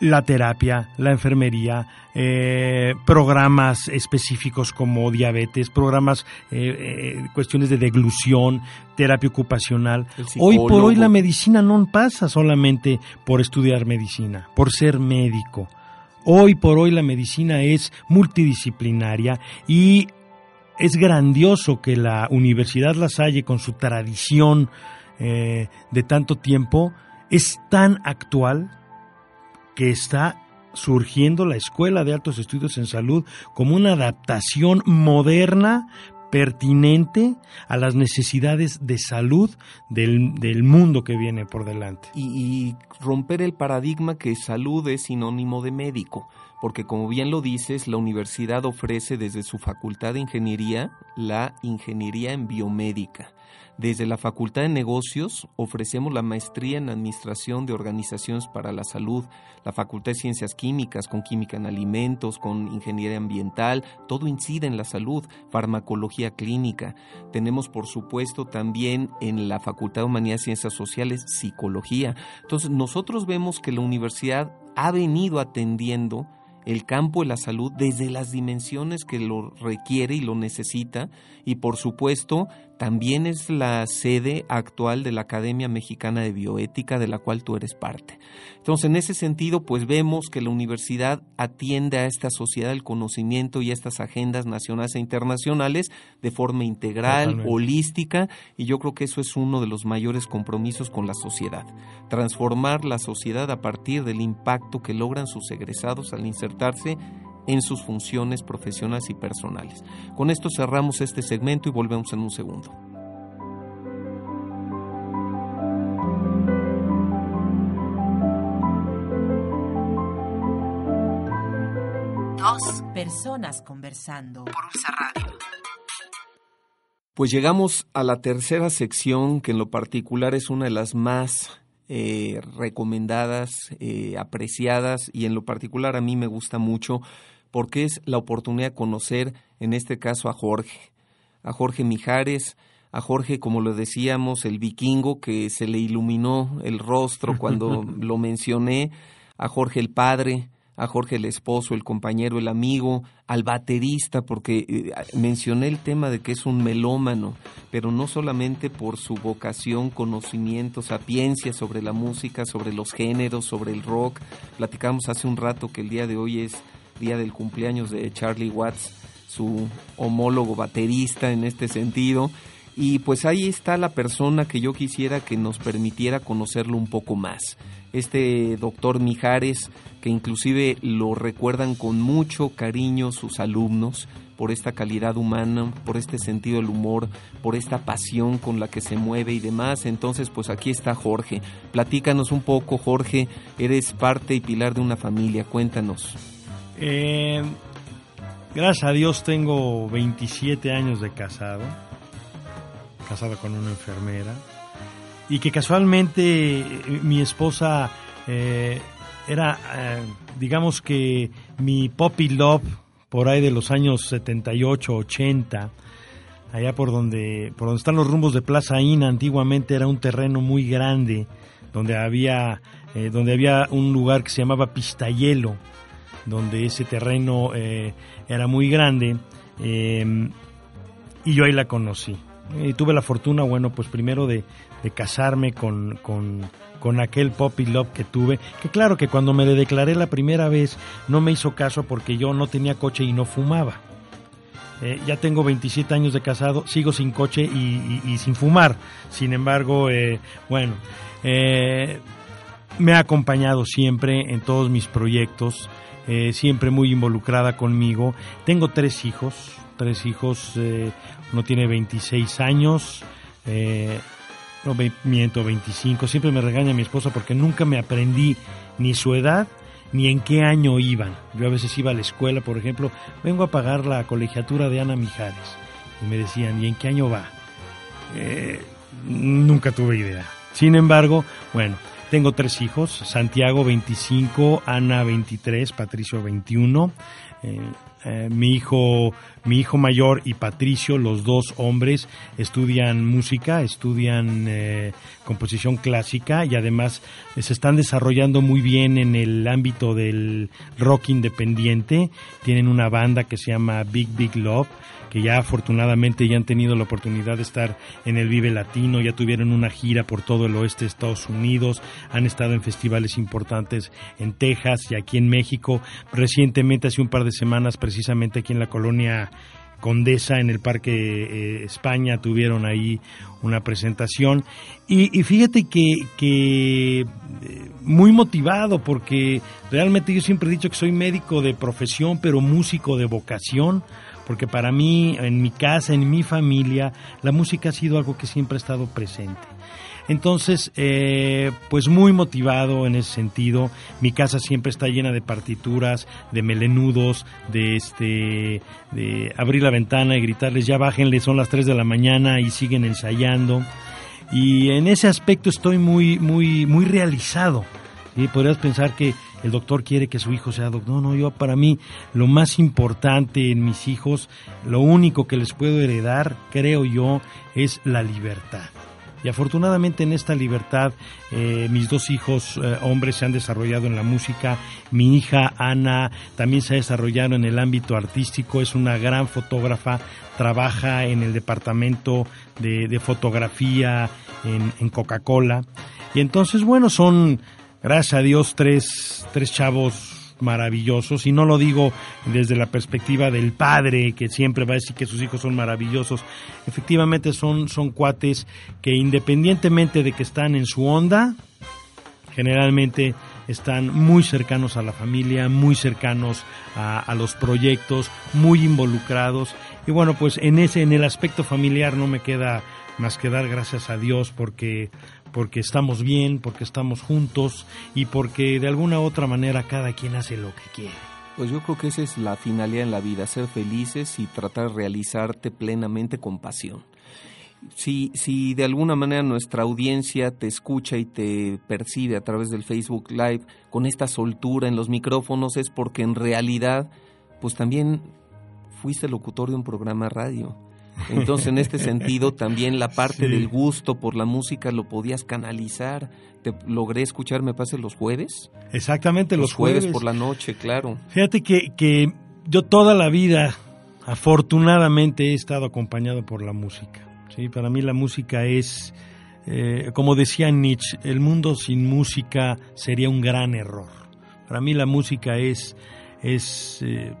La terapia, la enfermería, eh, programas específicos como diabetes, programas, eh, eh, cuestiones de deglución, terapia ocupacional. Hoy por hoy la medicina no pasa solamente por estudiar medicina, por ser médico. Hoy por hoy la medicina es multidisciplinaria y es grandioso que la Universidad La Salle, con su tradición de tanto tiempo, es tan actual que está surgiendo la Escuela de Altos Estudios en Salud como una adaptación moderna, pertinente a las necesidades de salud del, mundo que viene por delante. Y, y, romper el paradigma que salud es sinónimo de médico, porque como bien lo dices, la universidad ofrece desde su facultad de ingeniería la ingeniería en biomédica desde la Facultad de Negocios ofrecemos la maestría en Administración de Organizaciones para la Salud, la Facultad de Ciencias Químicas con Química en Alimentos, con Ingeniería Ambiental, todo incide en la salud, farmacología clínica. Tenemos, por supuesto, también en la Facultad de Humanidades y Ciencias Sociales, psicología. Entonces, nosotros vemos que la universidad ha venido atendiendo el campo de la salud desde las dimensiones que lo requiere y lo necesita y por supuesto también es la sede actual de la Academia Mexicana de Bioética de la cual tú eres parte. Entonces, en ese sentido, pues vemos que la universidad atiende a esta sociedad del conocimiento y a estas agendas nacionales e internacionales de forma integral, holística, y yo creo que eso es uno de los mayores compromisos con la sociedad. Transformar la sociedad a partir del impacto que logran sus egresados al insertarse en sus funciones profesionales y personales. Con esto cerramos este segmento y volvemos en un segundo. Dos personas conversando por USA Radio. Pues llegamos a la tercera sección que en lo particular es una de las más eh, recomendadas, eh, apreciadas y en lo particular a mí me gusta mucho porque es la oportunidad de conocer, en este caso, a Jorge, a Jorge Mijares, a Jorge, como lo decíamos, el vikingo que se le iluminó el rostro cuando <laughs> lo mencioné, a Jorge el padre, a Jorge el esposo, el compañero, el amigo, al baterista, porque eh, mencioné el tema de que es un melómano, pero no solamente por su vocación, conocimiento, sapiencia sobre la música, sobre los géneros, sobre el rock. Platicamos hace un rato que el día de hoy es día del cumpleaños de Charlie Watts, su homólogo baterista en este sentido. Y pues ahí está la persona que yo quisiera que nos permitiera conocerlo un poco más. Este doctor Mijares, que inclusive lo recuerdan con mucho cariño sus alumnos, por esta calidad humana, por este sentido del humor, por esta pasión con la que se mueve y demás. Entonces, pues aquí está Jorge. Platícanos un poco, Jorge. Eres parte y pilar de una familia. Cuéntanos. Eh, gracias a Dios tengo 27 años de casado. Casada con una enfermera, y que casualmente eh, mi esposa eh, era, digamos que mi poppy love por ahí de los años 78, 80, allá por donde, por donde están los rumbos de Plaza Ina, antiguamente era un terreno muy grande, donde había, donde había un lugar que se llamaba Pistayelo, donde ese terreno era muy grande, y yo ahí la conocí y tuve la fortuna, bueno, pues primero de, casarme con, con, aquel Poppy Love que tuve, que claro que cuando me le declaré la primera vez no me hizo caso porque yo no tenía coche y no fumaba. Eh, ya tengo 27 años de casado, sigo sin coche y, sin fumar. Sin embargo, eh, bueno, eh, me ha acompañado siempre en todos mis proyectos, siempre muy involucrada conmigo. Tengo tres hijos, tres hijos, eh, uno tiene 26 años, eh, no miento, 25, siempre me regaña mi esposa porque nunca me aprendí ni su edad ni en qué año iban. Yo a veces iba a la escuela, por ejemplo, vengo a pagar la colegiatura de Ana Mijares y me decían, ¿y en qué año va? Eh, nunca tuve idea. Sin embargo, bueno, tengo tres hijos, Santiago 25, Ana 23, Patricio 21. Eh, eh, mi hijo mi hijo mayor y Patricio, los dos hombres, estudian música, estudian eh, composición clásica y además se están desarrollando muy bien en el ámbito del rock independiente. Tienen una banda que se llama Big Big Love que ya afortunadamente ya han tenido la oportunidad de estar en el Vive Latino, ya tuvieron una gira por todo el oeste de Estados Unidos, han estado en festivales importantes en Texas y aquí en México. Recientemente, hace un par de semanas, precisamente aquí en la colonia Condesa en el Parque eh, España tuvieron ahí una presentación y, fíjate que, eh, muy motivado porque realmente yo siempre he dicho que soy médico de profesión pero músico de vocación porque para mí, en mi casa, en mi familia, la música ha sido algo que siempre ha estado presente. Entonces, eh, pues muy motivado en ese sentido. Mi casa siempre está llena de partituras, de melenudos, de este, de abrir la ventana y gritarles ya bájenle, son las 3 de la mañana y siguen ensayando. Y en ese aspecto estoy muy, muy, muy realizado. y Podrías pensar que el doctor quiere que su hijo sea doctor. No, no, yo para mí lo más importante en mis hijos, lo único que les puedo heredar, creo yo, es la libertad. Y afortunadamente en esta libertad eh, mis dos hijos eh, hombres se han desarrollado en la música. Mi hija Ana también se ha desarrollado en el ámbito artístico, es una gran fotógrafa, trabaja en el departamento de, fotografía en, en Coca-Cola. Y entonces, bueno, son gracias a Dios, tres, tres chavos maravillosos. Y no lo digo desde la perspectiva del padre que siempre va a decir que sus hijos son maravillosos. Efectivamente son, son cuates que independientemente de que están en su onda generalmente están muy cercanos a la familia muy cercanos a, a los proyectos muy involucrados. Y bueno pues en ese en el aspecto familiar no me queda más que dar gracias a Dios porque porque estamos bien, porque estamos juntos y porque de alguna u otra manera cada quien hace lo que quiere. Pues yo creo que esa es la finalidad en la vida, ser felices y tratar de realizarte plenamente con pasión. Si, si de alguna manera nuestra audiencia te escucha y te percibe a través del Facebook Live con esta soltura en los micrófonos es porque en realidad pues también fuiste locutor de un programa radio. Entonces, en este sentido, también la parte del gusto por la música lo podías canalizar. Te logré escuchar, me parece, los jueves. Exactamente, los, jueves. por la noche, claro. Fíjate que, que yo toda la vida, afortunadamente, he estado acompañado por la música. ¿sí? Para mí la música es, eh, como decía Nietzsche, el mundo sin música sería un gran error. Para mí la música es, es eh,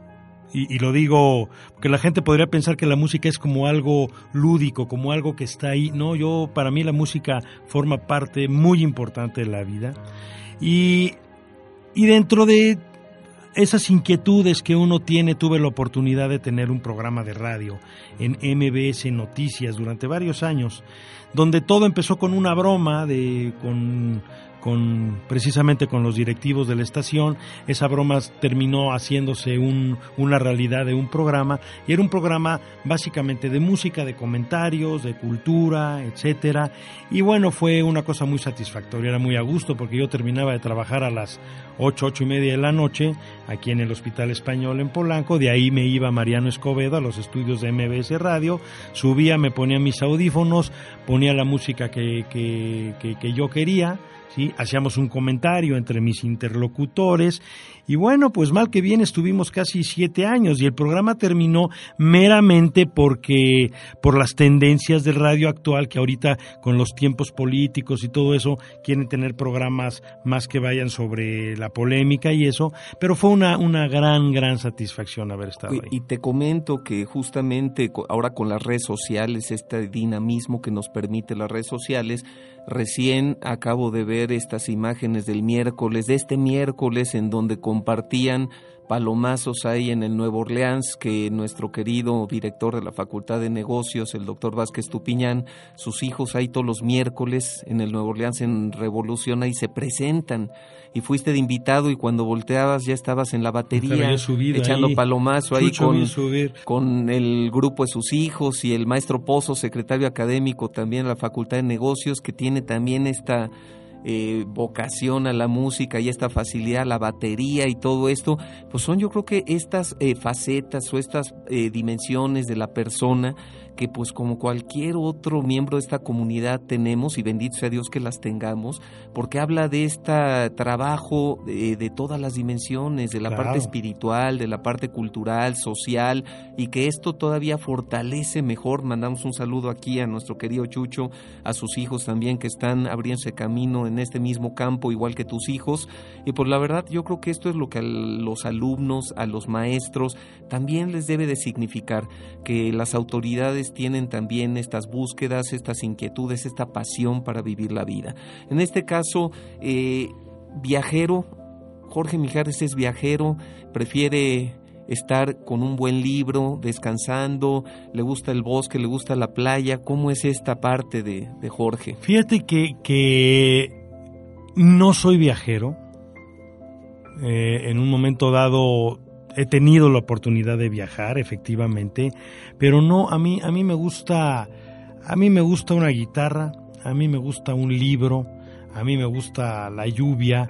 y, lo digo porque la gente podría pensar que la música es como algo lúdico, como algo que está ahí. No, yo para mí la música forma parte muy importante de la vida. Y, y dentro de esas inquietudes que uno tiene, tuve la oportunidad de tener un programa de radio en MBS Noticias durante varios años, donde todo empezó con una broma de con con precisamente con los directivos de la estación. Esa broma terminó haciéndose un, una realidad de un programa y era un programa básicamente de música, de comentarios, de cultura, etcétera. Y bueno, fue una cosa muy satisfactoria, era muy a gusto porque yo terminaba de trabajar a las ocho, ocho y media de la noche aquí en el Hospital Español en Polanco. De ahí me iba Mariano Escobedo a los estudios de MBS Radio, subía, me ponía mis audífonos, ponía la música que, que, que yo quería hacíamos un comentario entre mis interlocutores y bueno, pues mal que bien estuvimos casi siete años y el programa terminó meramente porque por las tendencias del radio actual que ahorita con los tiempos políticos y todo eso quieren tener programas más que vayan sobre la polémica y eso, pero fue una, una gran, gran satisfacción haber estado ahí. Y te comento que justamente ahora con las redes sociales, este dinamismo que nos permite las redes sociales, Recién acabo de ver estas imágenes del miércoles, de este miércoles en donde compartían palomazos ahí en el Nuevo Orleans que nuestro querido director de la Facultad de Negocios, el doctor Vázquez Tupiñán, sus hijos ahí todos los miércoles en el Nuevo Orleans en Revolución ahí se presentan. Y fuiste de invitado y cuando volteabas ya estabas en la batería echando palomazo ahí con, con el grupo de sus hijos y el maestro Pozo, secretario académico también de la Facultad de Negocios que tiene también esta eh, vocación a la música y esta facilidad, la batería y todo esto, pues son yo creo que estas eh, facetas o estas eh, dimensiones de la persona que pues como cualquier otro miembro de esta comunidad tenemos y bendito sea Dios que las tengamos, porque habla de este trabajo de, todas las dimensiones, de la parte espiritual, de la parte cultural, social, y que esto todavía fortalece mejor. Mandamos un saludo aquí a nuestro querido Chucho, a sus hijos también que están abriéndose camino en este mismo campo, igual que tus hijos. Y pues la verdad yo creo que esto es lo que a los alumnos, a los maestros, también les debe de significar que las autoridades tienen también estas búsquedas, estas inquietudes, esta pasión para vivir la vida. En este caso, eh, viajero, Jorge Mijares es viajero, prefiere estar con un buen libro, descansando, le gusta el bosque, le gusta la playa. ¿Cómo es esta parte de, Jorge? Fíjate que, que, no soy viajero. Eh, en un momento dado he tenido la oportunidad de viajar, efectivamente, pero no, a mí, a mí me gusta, a mí me gusta una guitarra, a mí me gusta un libro, a mí me gusta la lluvia,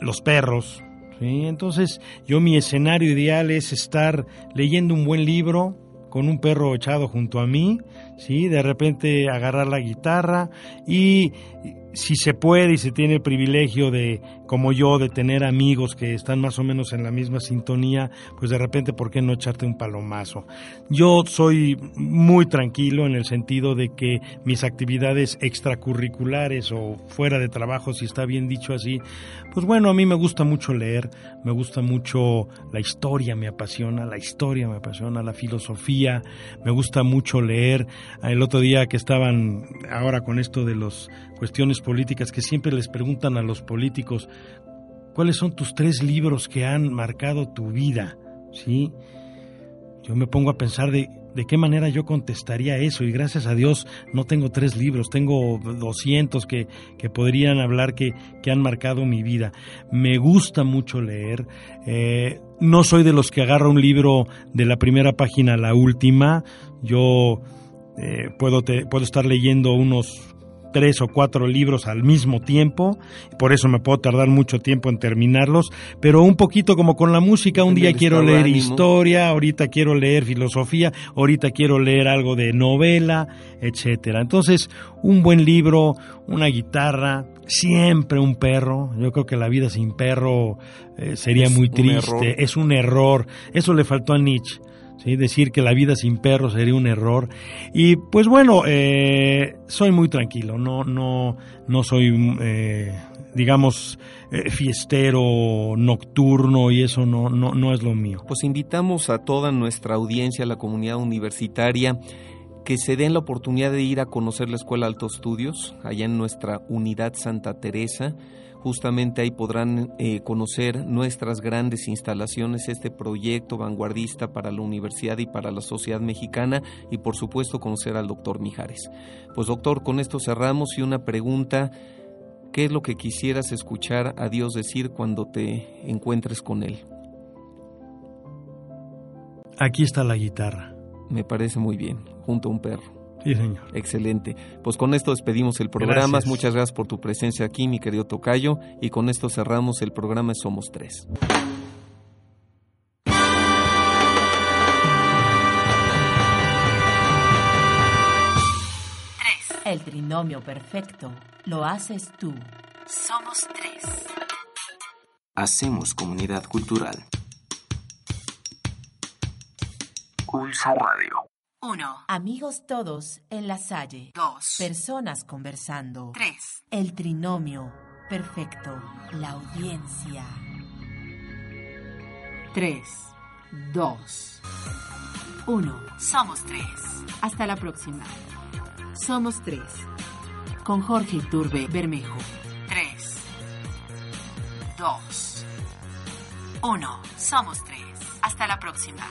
los perros, ¿sí? Entonces, yo mi escenario ideal es estar leyendo un buen libro, con un perro echado junto a mí, ¿sí? De repente agarrar la guitarra y si se puede y se tiene el privilegio de, como yo, de tener amigos que están más o menos en la misma sintonía, pues de repente, ¿por qué no echarte un palomazo? Yo soy muy tranquilo en el sentido de que mis actividades extracurriculares o fuera de trabajo, si está bien dicho así, pues bueno, a mí me gusta mucho leer, me gusta mucho la historia, me apasiona, la historia me apasiona, la filosofía, me gusta mucho leer. El otro día que estaban ahora con esto de las cuestiones políticas, que siempre les preguntan a los políticos, ¿cuáles son tus tres libros que han marcado tu vida? ¿Sí? yo me pongo a pensar de, de qué manera yo contestaría eso y gracias a Dios no tengo tres libros, tengo 200 que, que podrían hablar que, que, han marcado mi vida. Me gusta mucho leer, eh, no soy de los que agarra un libro de la primera página a la última, yo eh, puedo, te, puedo estar leyendo unos tres o cuatro libros al mismo tiempo, por eso me puedo tardar mucho tiempo en terminarlos, pero un poquito como con la música, un día quiero leer historia, ahorita quiero leer filosofía, ahorita quiero leer algo de novela, etcétera. Entonces, un buen libro, una guitarra, siempre un perro. Yo creo que la vida sin perro eh, sería muy triste, es un error. Eso le faltó a Nietzsche decir que la vida sin perros sería un error. Y pues bueno, eh, soy muy tranquilo, no, no, no soy, eh, digamos, eh, fiestero, nocturno y eso no, no, no es lo mío. Pues invitamos a toda nuestra audiencia, a la comunidad universitaria, que se den la oportunidad de ir a conocer la Escuela Alto Estudios, allá en nuestra unidad Santa Teresa Justamente ahí podrán eh, conocer nuestras grandes instalaciones, este proyecto vanguardista para la universidad y para la sociedad mexicana y por supuesto conocer al doctor Mijares. Pues doctor, con esto cerramos y una pregunta, ¿qué es lo que quisieras escuchar a Dios decir cuando te encuentres con Él? Aquí está la guitarra. Me parece muy bien, junto a un perro. Sí, señor. Excelente. Pues con esto despedimos el programa. Muchas gracias por tu presencia aquí, mi querido Tocayo. Y con esto cerramos el programa Somos Tres. El trinomio perfecto lo haces tú. Somos tres. Hacemos comunidad cultural. Pulsa Radio. 1. Amigos todos en la salle. 2. Personas conversando. 3. El trinomio perfecto. La audiencia. 3, 2, 1. Somos tres. Hasta la próxima. Somos tres. Con Jorge Turbe Bermejo. 3, 2, 1. Somos tres. Hasta la próxima.